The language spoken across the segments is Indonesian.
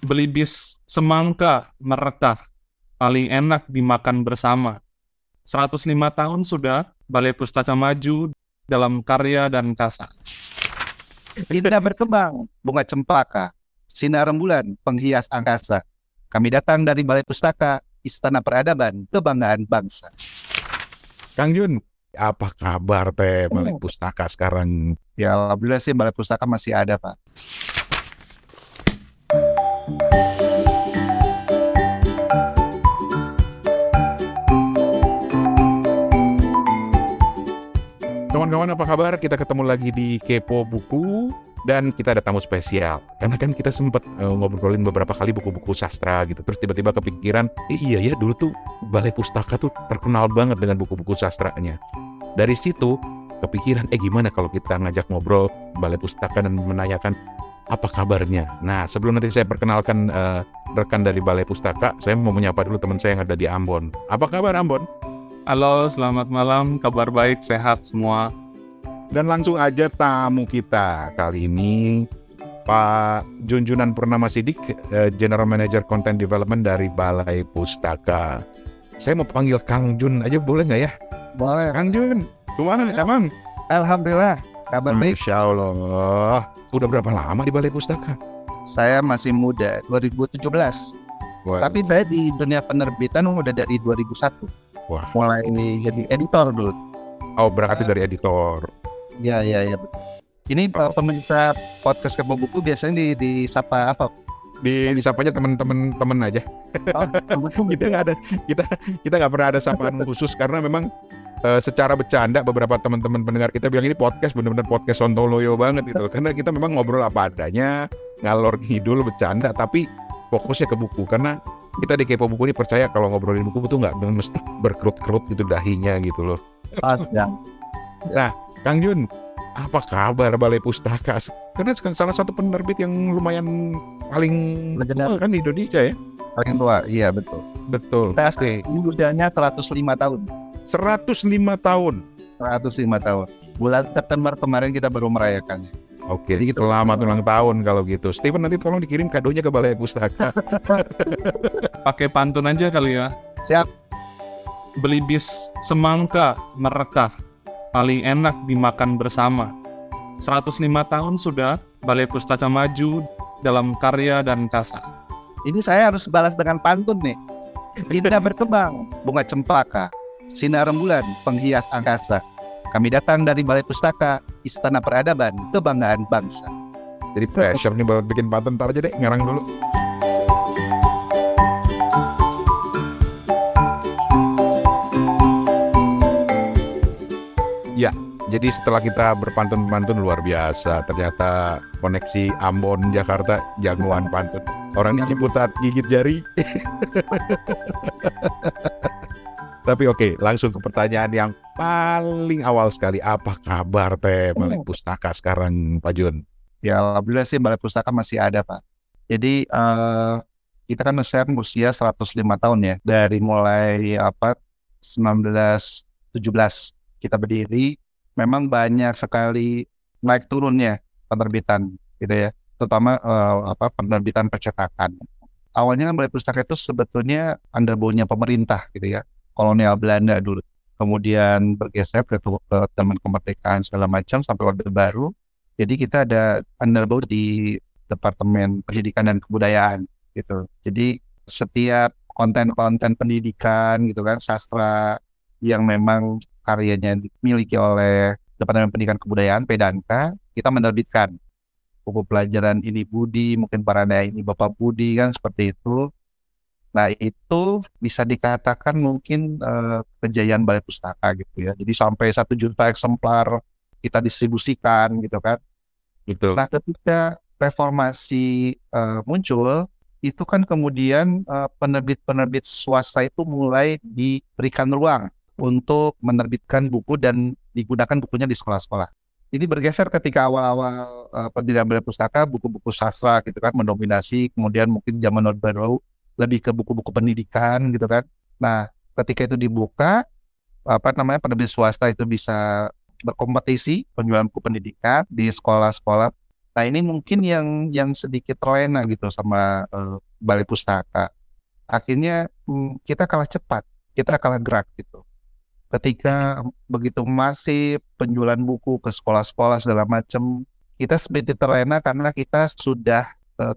Beli bis semangka merekah, paling enak dimakan bersama. 105 tahun sudah Balai Pustaka maju dalam karya dan kasa. Indah berkembang, bunga cempaka, sinar rembulan, penghias angkasa. Kami datang dari Balai Pustaka, Istana Peradaban, Kebanggaan Bangsa. Kang Jun, apa kabar teh Balai Oh. Pustaka sekarang? Ya alhamdulillah sih Balai Pustaka masih ada Pak. Kawan-kawan apa kabar? Kita ketemu lagi di Kepo Buku dan kita ada tamu spesial. Karena kan kita sempat eh, ngobrolin beberapa kali buku-buku sastra gitu. Terus tiba-tiba kepikiran, eh, iya ya dulu tuh Balai Pustaka tuh terkenal banget dengan buku-buku sastranya. Dari situ kepikiran, eh gimana kalau kita ngajak ngobrol Balai Pustaka dan menanyakan apa kabarnya. Nah sebelum nanti saya perkenalkan eh, rekan dari Balai Pustaka, saya mau menyapa dulu teman saya yang ada di Ambon. Apa kabar Ambon? Halo, selamat malam. Kabar baik, sehat semua. Dan langsung aja tamu kita kali ini Pak Junjunan Purnama Sidik, eh, General Manager Content Development dari Balai Pustaka. Saya mau panggil Kang Jun aja boleh nggak ya? Boleh. Kang Jun, gimana emang? Alhamdulillah, kabar baik. Masya Allah. Udah berapa lama di Balai Pustaka? Saya masih muda, 2017. Wah, Tapi saya di dunia penerbitan udah dari 2001. Wah. Mulai jadi editor dulu. oh berarti dari editor. Ya, ya, ya. Ini uh, pemirsa podcast Kepo Buku biasanya di, disapa apa? Di disapanya teman-teman teman aja. kita nggak ada kita kita nggak pernah ada sapaan khusus karena memang eh, secara bercanda beberapa teman-teman pendengar kita bilang ini podcast benar-benar podcast sontoloyo banget gitu karena kita memang ngobrol apa adanya ngalor ngidul bercanda tapi fokusnya ke buku karena kita di Kepo Buku ini percaya kalau ngobrolin buku itu nggak mesti berkerut-kerut gitu dahinya gitu loh. Panjang. Kang Jun, apa kabar Balai Pustaka? Karena kan salah satu penerbit yang lumayan paling tua kan di Indonesia ya. Paling tua, iya betul. Betul. Pasti usianya 105 tahun. 105 tahun. 105 tahun. Bulan September kemarin kita baru merayakannya. Oke, Jadi kita- selamat ulang tahun kalau gitu. Steven nanti tolong dikirim kadonya ke Balai Pustaka. Pakai pantun aja kali ya. Siap. Beli bis semangka merekah, paling enak dimakan bersama. 105 tahun sudah Balai Pustaka maju dalam karya dan kasa. Ini saya harus balas dengan pantun nih. Indah berkembang, bunga cempaka, sinar rembulan, penghias angkasa. Kami datang dari Balai Pustaka, Istana Peradaban, Kebanggaan Bangsa. Jadi pressure nih buat bikin pantun ntar aja deh ngarang dulu. Ya, jadi setelah kita berpantun-pantun luar biasa, ternyata koneksi Ambon Jakarta jagoan pantun. Orang di Ciputat gigit jari. Tapi oke, langsung ke pertanyaan yang paling awal sekali. Apa kabar teh Balai Pustaka sekarang, Pak Jun? Ya alhamdulillah sih Balai Pustaka masih ada Pak. Jadi eh, kita kan usia usia 105 tahun ya dari mulai apa 1917 kita berdiri. Memang banyak sekali naik turunnya penerbitan gitu ya, terutama eh, apa penerbitan percetakan. Awalnya kan Balai Pustaka itu sebetulnya underbownya pemerintah gitu ya, kolonial Belanda dulu. Kemudian bergeser ke, ke Taman Kemerdekaan segala macam sampai Orde Baru jadi kita ada underbow di Departemen Pendidikan dan Kebudayaan gitu. Jadi setiap konten-konten pendidikan gitu kan sastra yang memang karyanya dimiliki oleh Departemen Pendidikan Kebudayaan Pedanka kita menerbitkan buku pelajaran ini Budi mungkin parada ini Bapak Budi kan seperti itu. Nah itu bisa dikatakan mungkin eh, kejayaan Balai Pustaka gitu ya. Jadi sampai satu juta eksemplar kita distribusikan gitu kan. Betul. Nah, ketika reformasi eh, muncul, itu kan kemudian eh, penerbit-penerbit swasta itu mulai diberikan ruang untuk menerbitkan buku dan digunakan bukunya di sekolah-sekolah. Ini bergeser ketika awal-awal eh, pendirian Balai Pustaka, buku-buku sastra gitu kan mendominasi, kemudian mungkin zaman Orde Baru lebih ke buku-buku pendidikan gitu kan. Nah, ketika itu dibuka, apa namanya penerbit swasta itu bisa berkompetisi penjualan buku pendidikan di sekolah-sekolah. Nah ini mungkin yang yang sedikit terlena gitu sama uh, balai pustaka. Akhirnya hmm, kita kalah cepat, kita kalah gerak gitu. Ketika begitu masih penjualan buku ke sekolah-sekolah segala macam, kita seperti terlena karena kita sudah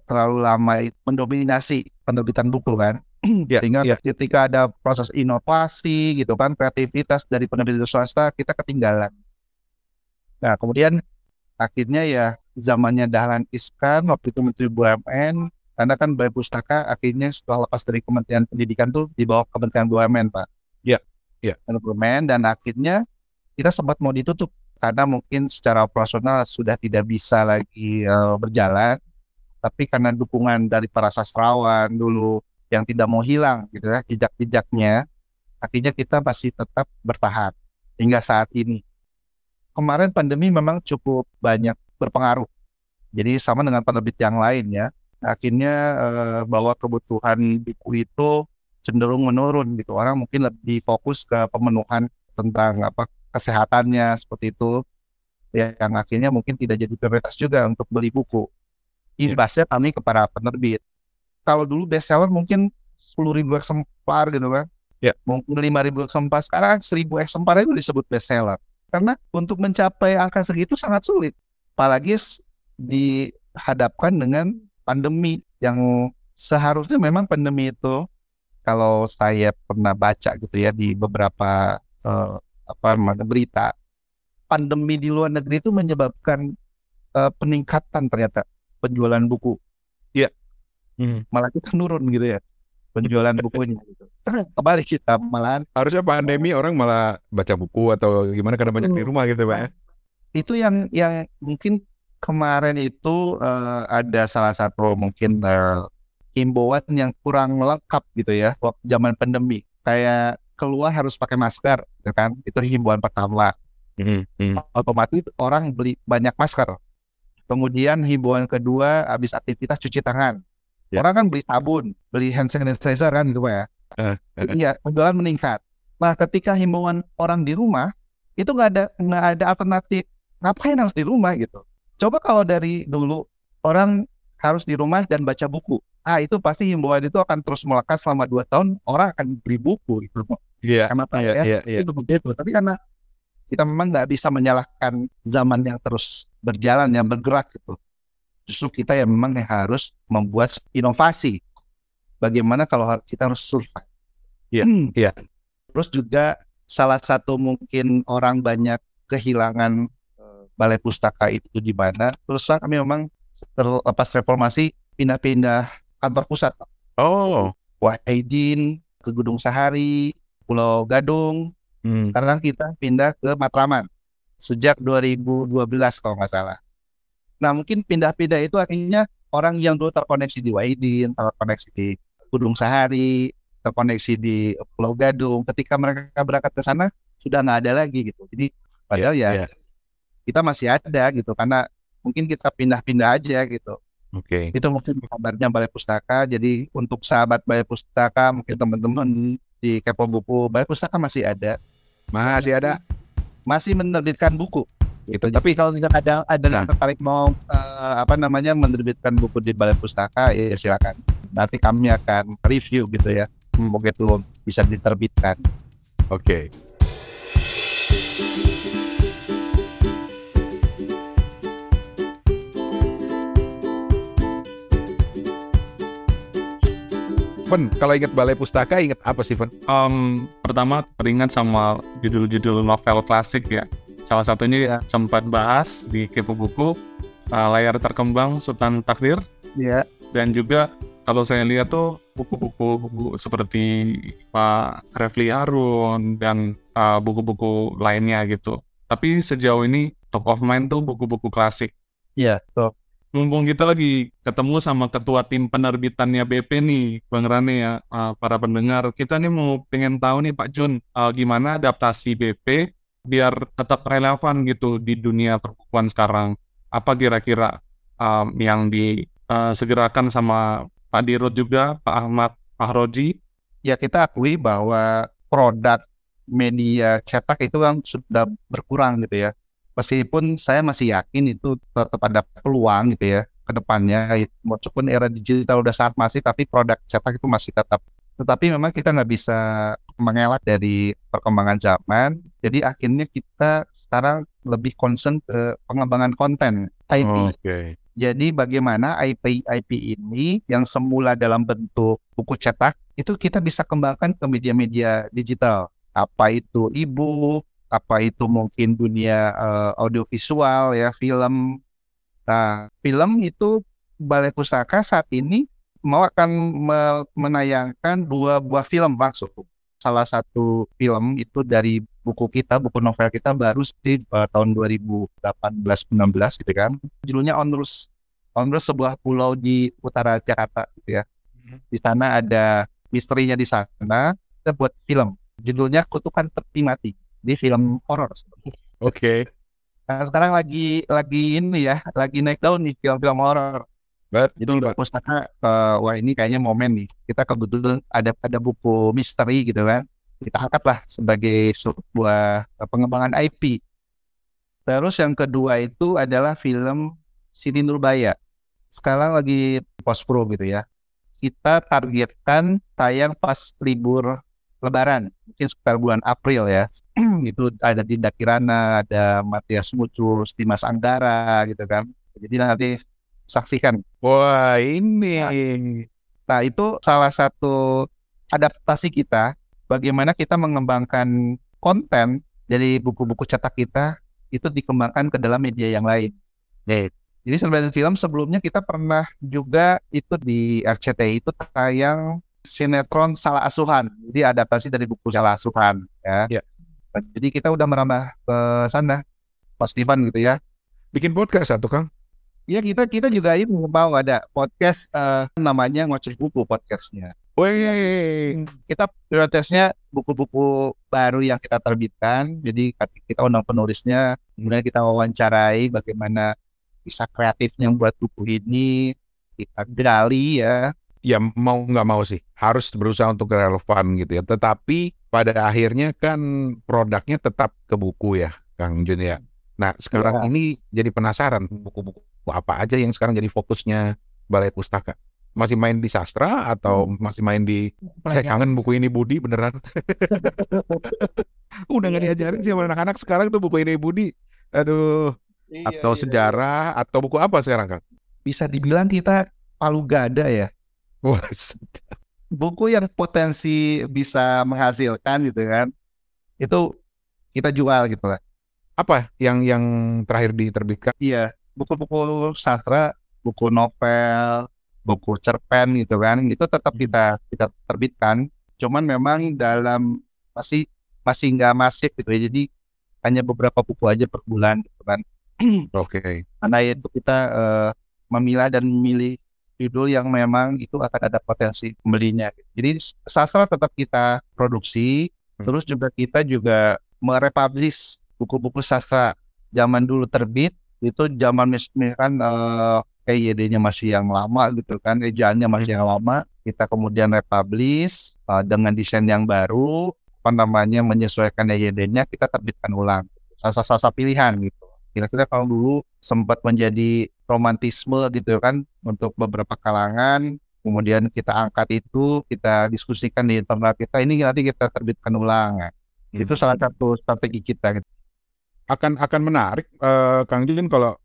terlalu lama mendominasi penerbitan buku kan. Ya, Sehingga ya. ketika ada proses inovasi gitu kan, kreativitas dari penerbit swasta kita ketinggalan. Nah kemudian akhirnya ya zamannya Dahlan Iskan waktu itu Menteri BUMN karena kan Balai Pustaka akhirnya setelah lepas dari Kementerian Pendidikan tuh di bawah Kementerian BUMN Pak. Ya, ya. BUMN dan akhirnya kita sempat mau ditutup karena mungkin secara operasional sudah tidak bisa lagi uh, berjalan tapi karena dukungan dari para sastrawan dulu yang tidak mau hilang gitu ya jejak-jejaknya akhirnya kita masih tetap bertahan hingga saat ini. Kemarin pandemi memang cukup banyak berpengaruh. Jadi sama dengan penerbit yang lain ya akhirnya eh, bahwa kebutuhan buku itu cenderung menurun gitu. Orang mungkin lebih fokus ke pemenuhan tentang apa kesehatannya seperti itu ya yang akhirnya mungkin tidak jadi prioritas juga untuk beli buku imbasnya kami kepada penerbit. Kalau dulu bestseller mungkin 10.000 eksemplar gitu kan. Ya. Mungkin 5.000 eksemplar. Sekarang 1.000 eksemplar itu disebut bestseller. Karena untuk mencapai angka segitu sangat sulit. Apalagi dihadapkan dengan pandemi yang seharusnya memang pandemi itu kalau saya pernah baca gitu ya di beberapa uh, apa namanya berita pandemi di luar negeri itu menyebabkan uh, peningkatan ternyata penjualan buku. Iya. Hmm. Malah kita nurun gitu ya penjualan bukunya. Gitu. Kembali kita malahan. Harusnya pandemi orang malah baca buku atau gimana karena banyak di rumah gitu pak. ya? Itu yang yang mungkin kemarin itu uh, ada salah satu mungkin uh, himbauan yang kurang lengkap gitu ya waktu zaman pandemi. Kayak keluar harus pakai masker, gitu kan? Itu himbauan pertama. Hmm, hmm. Otomatis orang beli banyak masker. Kemudian himbauan kedua habis aktivitas cuci tangan. Ya. Orang kan beli sabun, beli hand sanitizer kan gitu Pak ya. Eh, eh. Iya, penjualan meningkat. Nah, ketika himbauan orang di rumah itu nggak ada nggak ada alternatif. Ngapain harus di rumah gitu? Coba kalau dari dulu orang harus di rumah dan baca buku. Ah, itu pasti himbauan itu akan terus melekat selama dua tahun. Orang akan beli buku gitu. Iya. Kenapa Iya, ya? iya, iya. Itu begitu. Tapi karena kita memang nggak bisa menyalahkan zaman yang terus berjalan yang bergerak gitu. Justru kita yang memang yang harus membuat inovasi. Bagaimana kalau kita harus survive? Iya, Hmm. iya. Terus juga salah satu mungkin orang banyak kehilangan eh, balai pustaka itu di mana. Terus kami memang terlepas reformasi pindah-pindah kantor pusat. Oh. Wahidin ke Gedung Sahari, Pulau Gadung, Hmm. sekarang kita pindah ke Matraman sejak 2012 kalau nggak salah. Nah mungkin pindah-pindah itu akhirnya orang yang dulu terkoneksi di Wahidin, terkoneksi di Gunung Sahari, terkoneksi di Pulau Gadung, ketika mereka berangkat ke sana sudah nggak ada lagi gitu. Jadi padahal Iya, ya iya. kita masih ada gitu karena mungkin kita pindah-pindah aja gitu. Oke. Itu mungkin kabarnya Balai Pustaka. Jadi untuk sahabat Balai Pustaka, mungkin teman-teman di Kepo Buku, Balai Pustaka masih ada Masih ada. masih menerbitkan buku. Gitu. Tapi kalau tidak ada ada Nah. yang tertarik mau eh, apa namanya menerbitkan buku di Balai Pustaka, ya silakan. Nanti kami akan review gitu ya. Mungkin itu bisa diterbitkan. Oke. Fen, kalau ingat balai pustaka ingat apa sih, Fen? Em, pertama teringat sama judul-judul novel klasik ya. Salah satunya sempat bahas di Kepo Buku, eh, layar terkembang Sultan Takdir, Ya, dan juga kalau saya lihat tuh buku-buku buku seperti Pak Refli Harun dan eh, buku-buku lainnya gitu. Tapi sejauh ini top of mind tuh buku-buku klasik. iya, tuh. Mumpung kita lagi ketemu sama ketua tim penerbitannya BP nih, Bang Rane ya, uh, para pendengar. Kita nih mau pengen tahu nih Pak Jun, uh, gimana adaptasi BP biar tetap relevan gitu di dunia perbukuan sekarang. Apa kira-kira um, yang disegerakan sama Pak Dirut juga, Pak Ahmad Fahroji? Ya kita akui bahwa produk media cetak itu kan sudah berkurang gitu ya. Meskipun saya masih yakin itu tetap ada peluang gitu ya ke depannya. Walaupun era digital udah sangat masif tapi produk cetak itu masih tetap. Tetapi memang kita nggak bisa mengelak dari perkembangan zaman. Jadi akhirnya kita sekarang lebih concern ke pengembangan konten IP Oke. jadi bagaimana IP IP ini yang semula dalam bentuk buku cetak itu kita bisa kembangkan ke media-media digital. Apa itu e-book apa itu mungkin dunia uh, audiovisual ya film. Nah, film itu Balai Pustaka saat ini mau akan me- menayangkan dua buah film masuk. Salah satu film itu dari buku kita, buku novel kita baru di uh, tahun 2018-19 gitu kan. Judulnya Onrus. Onrus sebuah pulau di utara Jakarta gitu ya. Di sana ada misterinya di sana. Kita buat film. Judulnya Kutukan Peti Mati di film horor. Oke. Nah, sekarang lagi lagi ini ya, lagi naik daun nih film-film horor. Jadi Betul, Pak. pustaka uh, wah ini kayaknya momen nih. Kita kebetulan ada ada buku misteri gitu kan. Kita angkatlah sebagai sebuah pengembangan IP. Terus yang kedua itu adalah film Siti Nurbaya. Sekarang lagi post pro gitu ya. Kita targetkan tayang pas libur Lebaran, mungkin sekitar bulan April ya. itu ada Dinda Kirana, ada Matias Mucus, Dimas Anggara gitu kan. Jadi nanti saksikan. Wah, ini. Nah itu salah satu adaptasi kita, bagaimana kita mengembangkan konten dari buku-buku cetak kita itu dikembangkan ke dalam media yang lain. Nih. Jadi sebenarnya film sebelumnya kita pernah juga itu di RCTI itu tayang sinetron Salah Asuhan. Jadi adaptasi dari buku Salah Asuhan ya. Ya. Jadi kita udah merambah ke sana, Mas Steven gitu ya. Bikin podcast satu, Kang. Ya kita kita juga ini mau ada podcast eh, namanya ngoceh buku podcastnya. Wih. Kita prioritasnya buku-buku baru yang kita terbitkan. Jadi kita undang penulisnya, kemudian kita wawancarai bagaimana bisa kreatifnya buat buku ini. Kita gali ya. Ya mau nggak mau sih harus berusaha untuk relevan gitu ya. Tetapi pada akhirnya kan produknya tetap ke buku ya, Kang Jun ya. Nah sekarang Ya. ini jadi penasaran buku-buku apa aja yang sekarang jadi fokusnya Balai Pustaka. Masih main di sastra atau masih main di saya kangen buku ini Budi beneran. Udah nggak diajarin sih anak-anak sekarang tuh buku ini Budi. Aduh, Iya, atau sejarah atau buku apa sekarang, Kang? Bisa dibilang kita palu gada ya. Buku yang potensi bisa menghasilkan gitu kan. Itu kita jual gitu lah. apa yang yang terakhir diterbitkan? Iya, buku-buku sastra, buku novel, buku cerpen gitu kan, itu tetap kita kita terbitkan. Cuman memang dalam masih masih nggak masif gitu ya. Jadi hanya beberapa buku aja per bulan gitu kan. Oke. Karena itu kita eh, memilah dan memilih judul yang memang itu akan ada potensi pembelinya. Jadi sastra tetap kita produksi, Hmm. terus juga kita juga merepublish buku-buku sastra zaman dulu terbit itu zaman mis- misalkan eh, EYD-nya masih yang lama gitu kan, ejaannya masih yang lama, kita kemudian republish eh, dengan desain yang baru, apa namanya menyesuaikan EYD-nya kita terbitkan ulang, sasa-sasa pilihan gitu. Kira-kira kalau dulu sempat menjadi romantisme gitu kan untuk beberapa kalangan, kemudian kita angkat itu, kita diskusikan di internal kita, ini nanti kita terbitkan ulang. Itu salah satu strategi kita. gitu. akan akan menarik eh, Kang Jun kalau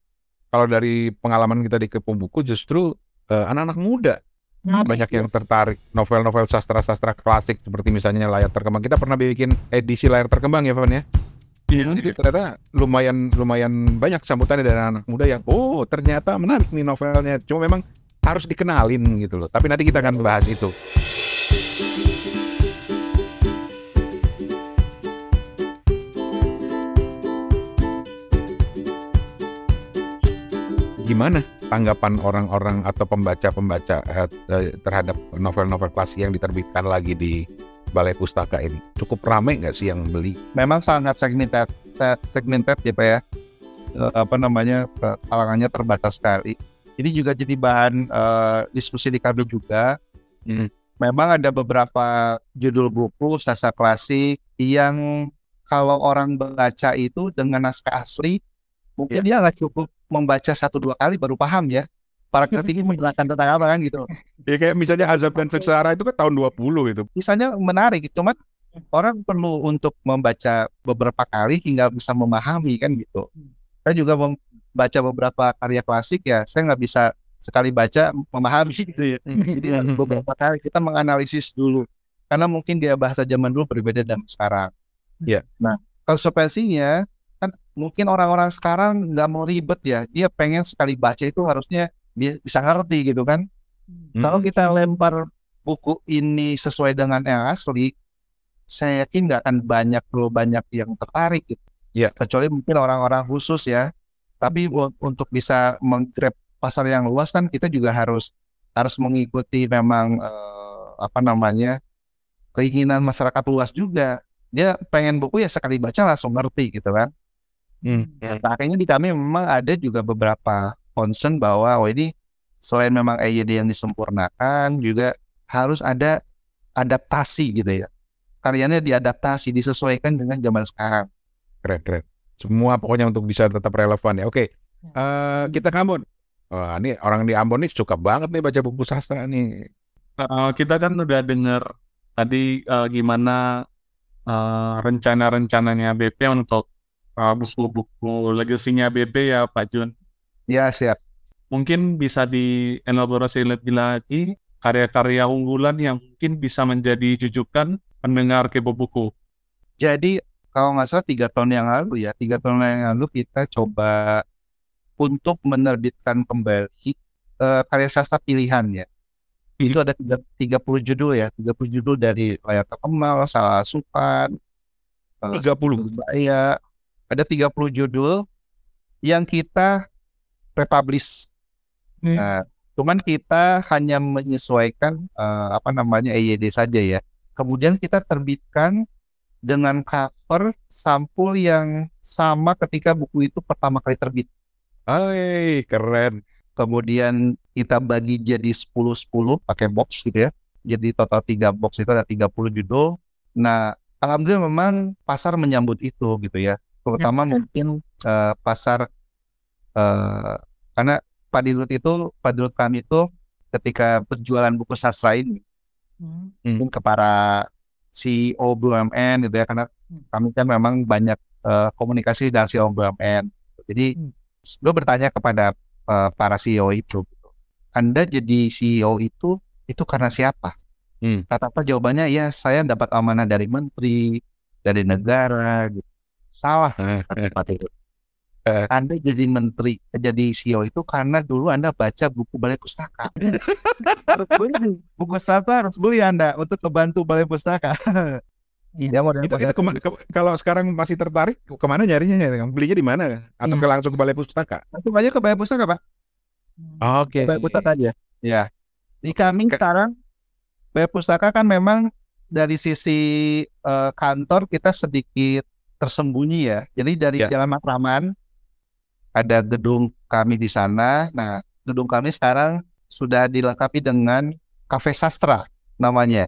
kalau dari pengalaman kita di Kepo Buku justru eh, anak-anak muda banyak yang tertarik novel-novel sastra-sastra klasik seperti misalnya layar terkembang. Kita pernah bikin edisi layar terkembang ya, Van ya. Jadi ternyata lumayan lumayan banyak sambutannya dari anak muda yang oh ternyata menarik nih novelnya. Cuma memang harus dikenalin gitu loh. Tapi nanti kita akan bahas itu. Gimana tanggapan orang-orang atau pembaca-pembaca eh, terhadap novel-novel klasik yang diterbitkan lagi di Balai Pustaka ini? Cukup ramai nggak sih yang beli? Memang sangat segmented, se- segmented ya Pak ya. Eh, apa namanya eh, kalangannya terbatas sekali. Ini juga jadi bahan eh, diskusi di kami juga. Hmm. Memang ada beberapa judul buku sastra klasik yang kalau orang baca itu dengan naskah asli mungkin dia nggak cukup membaca satu dua kali baru paham ya. Paragraf ini menjelaskan tentang apa kan gitu. Ya kayak misalnya azab dan sengsara itu kan tahun 20 itu. Misalnya menarik, cuman orang perlu untuk membaca beberapa kali hingga bisa memahami kan gitu. Saya juga membaca beberapa karya klasik ya, saya nggak bisa sekali baca memahami gitu ya. Jadi beberapa kali kita menganalisis dulu karena mungkin dia bahasa zaman dulu berbeda dengan sekarang. Iya. Nah, konsekuensinya kan mungkin orang-orang sekarang nggak mau ribet ya, dia pengen sekali baca itu harusnya bisa ngerti gitu kan. Hmm. Kalau kita lempar buku ini sesuai dengan yang asli, saya yakin nggak akan banyak terlalu banyak yang tertarik gitu. Iya. Kecuali mungkin orang-orang khusus ya. Tapi untuk bisa menggrab pasar yang luas kan kita juga harus harus mengikuti memang eh, apa namanya keinginan masyarakat luas juga. Dia pengen buku ya sekali baca langsung ngerti gitu kan. Hmm. Nah, akhirnya di kami memang ada juga beberapa concern bahwa oh ini selain memang EYD yang disempurnakan juga harus ada adaptasi gitu ya. Karyanya diadaptasi, disesuaikan dengan zaman sekarang. Keren, keren. Semua pokoknya untuk bisa tetap relevan ya. Oke, Eh, kita ke Ambon. Wah, ini orang di Ambon nih suka banget nih baca buku sastra nih. Eh, kita kan udah dengar tadi eh, gimana eh, rencana-rencananya BP untuk eh, buku-buku legasinya BP ya Pak Jun. Ya, siap. Mungkin bisa dielaborasi lebih lagi karya-karya unggulan yang mungkin bisa menjadi jujukan pendengar kepo buku. Jadi kalau nggak salah tiga tahun yang lalu ya, tiga tahun yang lalu kita coba untuk menerbitkan kembali eh, karya sastra pilihan ya. Itu ada tiga, 30 judul ya, 30 judul dari Layar Terkemal, Salah Supan, eh, 30. Iya, ada 30 judul yang kita republish. Hmm. Nah, cuman kita hanya menyesuaikan eh, apa namanya EYD saja ya. Kemudian kita terbitkan dengan cover sampul yang sama ketika buku itu pertama kali terbit. Hai, keren. Kemudian kita bagi jadi 10-10 pakai box gitu ya. Jadi total 3 box itu ada 30 judul. Nah, alhamdulillah memang pasar menyambut itu gitu ya. Terutama mungkin eh, pasar eh, karena Pak Dirut itu, Pak Dirut kami itu ketika berjualan buku sastra ini mungkin ke para CEO BUMN gitu ya karena kami kan memang banyak eh, komunikasi dengan CEO BUMN. Jadi gue bertanya kepada eh, para CEO itu. Anda jadi CEO itu itu karena siapa? Hmm. Rata-rata jawabannya ya saya dapat amanah dari menteri, dari negara. Gitu. Salah. Pak Dirut. Eh. Anda jadi menteri, jadi CEO itu karena dulu Anda baca buku balai pustaka. Harus beli. buku sastra harus beli Anda untuk membantu balai pustaka. Dia mau Itu, itu kema- ke- kalau sekarang masih tertarik ke mana nyarinya ya? Belinya di mana? Atau Hmm. ke langsung ke balai pustaka? langsung aja ke balai pustaka Pak. Oke. Balai pustaka aja. Ya. Di kami Ke- sekarang balai pustaka kan memang dari sisi eh, kantor kita sedikit tersembunyi ya. Jadi dari Ya. Jalan Matraman ada gedung kami di sana. Nah, gedung kami sekarang sudah dilengkapi dengan kafe sastra namanya.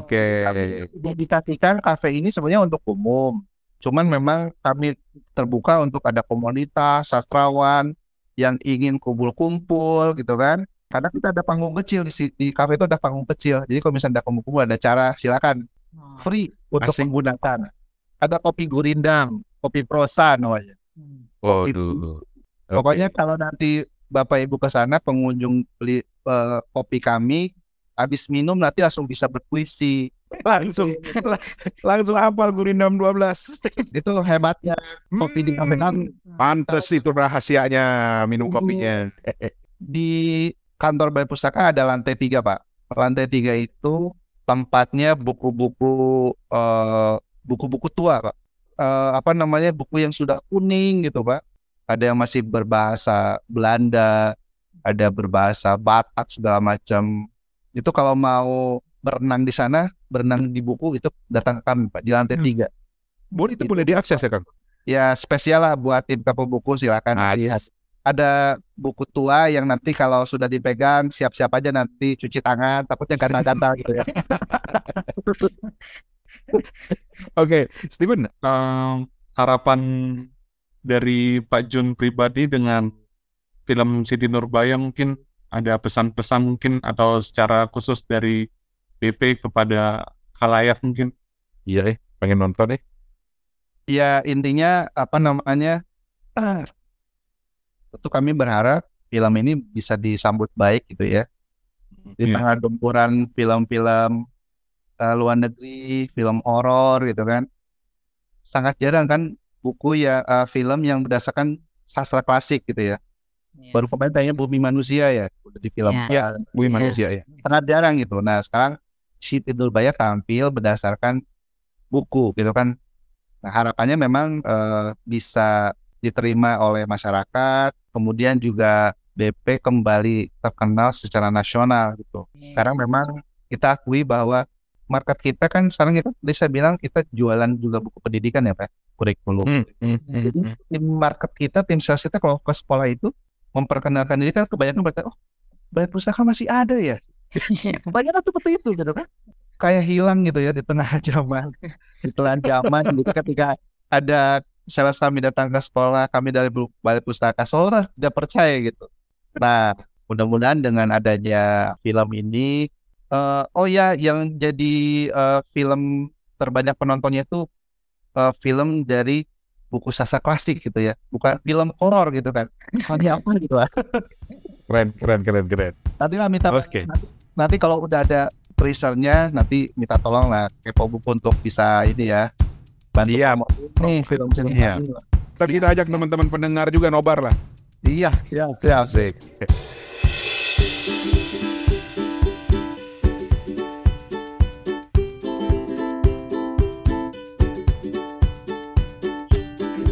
Oke. Dedikasikan kafe ini sebenarnya untuk umum. Cuman memang kami terbuka untuk ada komunitas sastrawan yang ingin kumpul-kumpul gitu kan. Karena kita ada panggung kecil di, di kafe itu ada panggung kecil. Jadi kalau misalnya ada kumpul-kumpul ada cara silakan free untuk Asik. menggunakan. Ada kopi gurindam, kopi prosa namanya. Waduh. Pokoknya kalau nanti Bapak Ibu ke sana pengunjung beli eh, kopi kami habis minum nanti langsung bisa berpuisi. langsung langsung hafal Gurindam 12. Itu hebatnya kopi di kafe kami. Pantes itu rahasianya minum kopinya. Di kantor Balai Pustaka ada lantai tiga Pak. Lantai tiga itu tempatnya buku-buku eh, buku-buku tua Pak. Eh, apa namanya buku yang sudah kuning gitu Pak. Ada yang masih berbahasa Belanda, ada berbahasa Batak segala macam. Itu kalau mau berenang di sana, berenang di buku itu datang ke kami Pak di lantai Hmm. tiga. Boleh itu Gitu. boleh diakses ya, Kang? Ya spesial lah buat tim kapo buku silakan Ah, lihat. Ada buku tua yang nanti kalau sudah dipegang siap-siap aja nanti cuci tangan takutnya gatal-gatal gitu ya. Oke, Steven. Em, harapan dari Pak Jun pribadi dengan film Siti Nurbaya mungkin ada pesan-pesan mungkin atau secara khusus dari BP kepada khalayak mungkin. Iya deh, pengen nonton deh. Ya intinya apa namanya? Tentu kami berharap film ini bisa disambut baik gitu ya. Di Iya. tengah gempuran film-film eh, luar negeri, film horor gitu kan. Sangat jarang kan buku ya eh, film yang berdasarkan sastra klasik gitu ya. Iya. Baru kemarin tanya Bumi Manusia ya udah di film. Ya. Ya, Bumi Iya. manusia ya. sangat jarang gitu. Nah sekarang Siti Nurbaya tampil berdasarkan buku gitu kan. Nah harapannya memang eh, bisa diterima oleh masyarakat, kemudian juga BP kembali terkenal secara nasional gitu. Iya. Sekarang memang kita akui bahwa market kita kan sekarang kita saya bilang kita jualan juga buku pendidikan ya Pak, kurikulum. Hmm, hmm, hmm, Jadi hmm. tim market kita, tim sales kita kalau ke sekolah itu memperkenalkan diri kan kebanyakan berkata, oh balai pustaka masih ada ya. Kebanyakan seperti itu gitu kan. Kayak hilang gitu ya di tengah zaman. Di tengah zaman gitu ketika ada sales kami datang ke sekolah, kami dari balai pustaka seolah tidak percaya gitu. Nah, mudah-mudahan dengan adanya film ini eh, oh ya yang jadi eh, film terbanyak penontonnya itu eh, film dari buku sastra klasik gitu ya, bukan film horor gitu kan. Soalnya apa gitu lah. Keren, keren, keren, keren. Nanti lah minta Oke. nanti, nanti kalau udah ada teasernya nanti minta tolong lah kepo buku untuk bisa ini ya bantu Iya, nih film film Iya. Ntar kita ajak teman-teman pendengar juga nobar lah. Iya, iya, iya. Asik.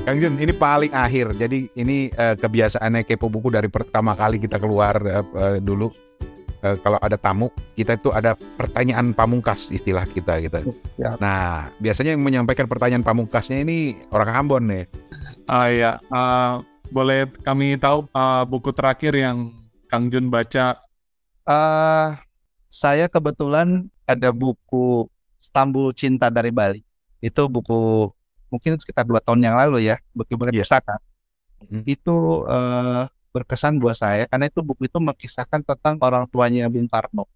Kang Jun, ini paling akhir. Jadi ini eh, kebiasaannya kepo buku dari pertama kali kita keluar eh, dulu. Eh, kalau ada tamu, kita itu ada pertanyaan pamungkas istilah kita gitu. Ya. Nah, biasanya yang menyampaikan pertanyaan pamungkasnya ini orang Ambon nih. Ah ya, ah, boleh kami tahu ah, buku terakhir yang Kang Jun baca? Eh, saya kebetulan ada buku Stambul Cinta dari Bali. Itu buku mungkin sekitar dua tahun yang lalu ya, buku Iya. pustaka. Mhm. Itu eh, berkesan buat saya karena itu buku itu mengisahkan tentang orang tuanya Bung Karno.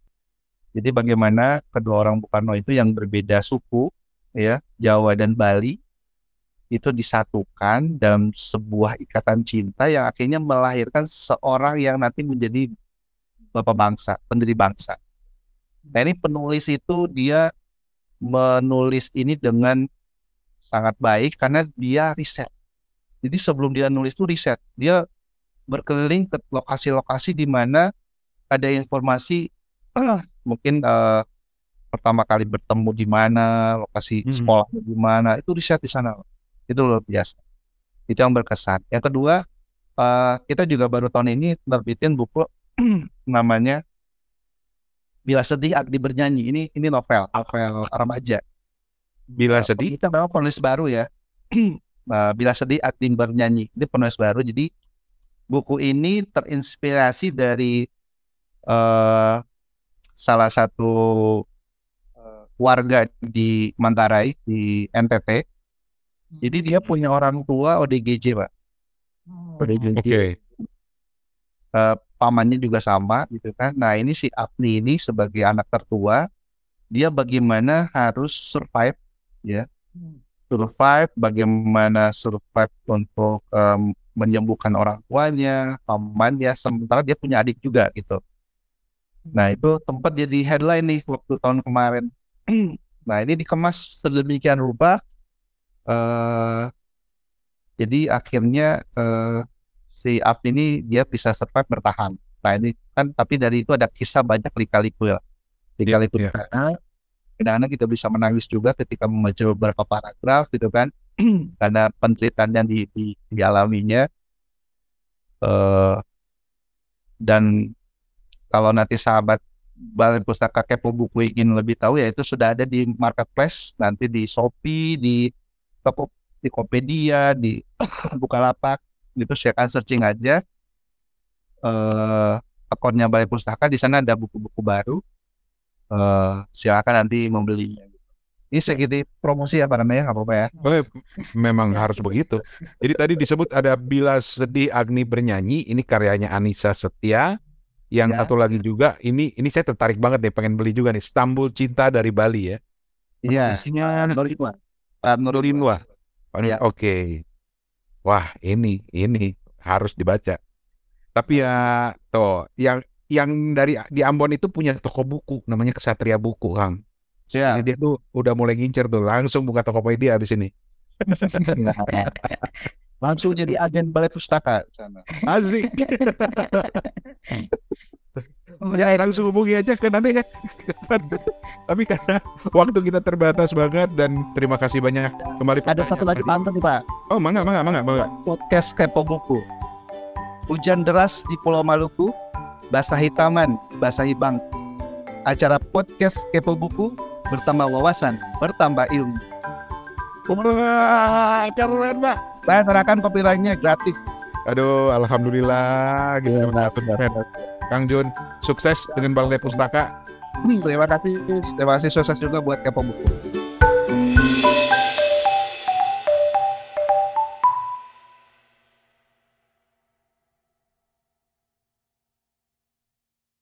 Jadi bagaimana kedua orang Bung Karno itu yang berbeda suku, ya Jawa dan Bali itu disatukan dalam sebuah ikatan cinta yang akhirnya melahirkan seorang yang nanti menjadi bapak bangsa, pendiri bangsa. Nah ini penulis itu dia menulis ini dengan sangat baik karena dia riset. Jadi sebelum dia nulis itu riset, dia berkeliling ke lokasi-lokasi di mana ada informasi ah, mungkin eh, pertama kali bertemu di mana, lokasi Mhm. sekolahnya di mana, itu riset di sana. Itu luar biasa. Itu yang berkesan. Yang kedua, eh, kita juga baru tahun ini terbitin buku namanya Bila Sedih Agni Bernyanyi. Ini ini novel, novel remaja. Bila sedih, Kita memang penulis baru ya. Nah, Bila Sedih Agni Bernyanyi. Ini penulis baru. Jadi buku ini terinspirasi dari eh, salah satu eh, warga di Manggarai di NTT. Jadi dia punya orang tua ODGJ, Pak. ODGJ. oke. Eh, pamannya juga sama gitu kan. Nah ini si Apni ini sebagai anak tertua, dia bagaimana harus survive ya, survive, bagaimana survive untuk em, menyembuhkan orang tuanya, pamannya, sementara dia punya adik juga gitu. Nah itu tempat jadi headline nih waktu tahun kemarin. nah ini dikemas sedemikian rupa, eh jadi akhirnya eh, si Ap ini dia bisa survive bertahan. Nah ini kan tapi dari itu ada kisah banyak lika-liku ya. Lika-liku Iya. Kadang-kadang kita bisa menangis juga ketika membaca beberapa paragraf gitu kan. Karena penderitaan yang di, di, dialaminya. Eh dan kalau nanti sahabat Balai Pustaka Kepo Buku ingin lebih tahu ya itu sudah ada di marketplace nanti di Shopee di Toko- di Tokopedia di Bukalapak itu silakan searching aja eh akunnya Balai Pustaka di sana ada buku-buku baru eh silakan nanti membelinya Ini segini promosi ya Pak Nanda ya, nggak apa-apa ya. Memang harus begitu. Jadi tadi disebut ada Bila Sedih Agni Bernyanyi, ini karyanya Anissa Setia. Yang Ya. satu lagi juga, ini ini saya tertarik banget nih, pengen beli juga nih, Stambul Cinta dari Bali ya. Iya. Isinya Pak Nurul Nurinwa. Ya. Oke. Wah, ini ini harus dibaca. Tapi ya toh yang yang dari di Ambon itu punya toko buku namanya Kesatria Buku, Kang. Ya. Ini dia tuh udah mulai ngincer tuh, langsung buka Tokopedia habis ini. Langsung jadi agen balai pustaka di sana. Asik. ya langsung hubungi aja ke nanti ya. Tapi karena waktu kita terbatas banget dan terima kasih banyak kembali. Ada satu lagi pantun nih Pak. Oh, mangga, mangga, mangga, mangga. Podcast Kepo Buku. Hujan deras di Pulau Maluku, basahi taman, basahi bank. Acara podcast Kepo Buku bertambah wawasan, bertambah ilmu. Wah, keren, Pak. Saya serahkan copyrightnya gratis. Aduh, alhamdulillah gitu. Keren. Kang Jun, sukses dengan Balai Pustaka. Hmm, terima kasih. Terima kasih sukses juga buat Kepo Buku.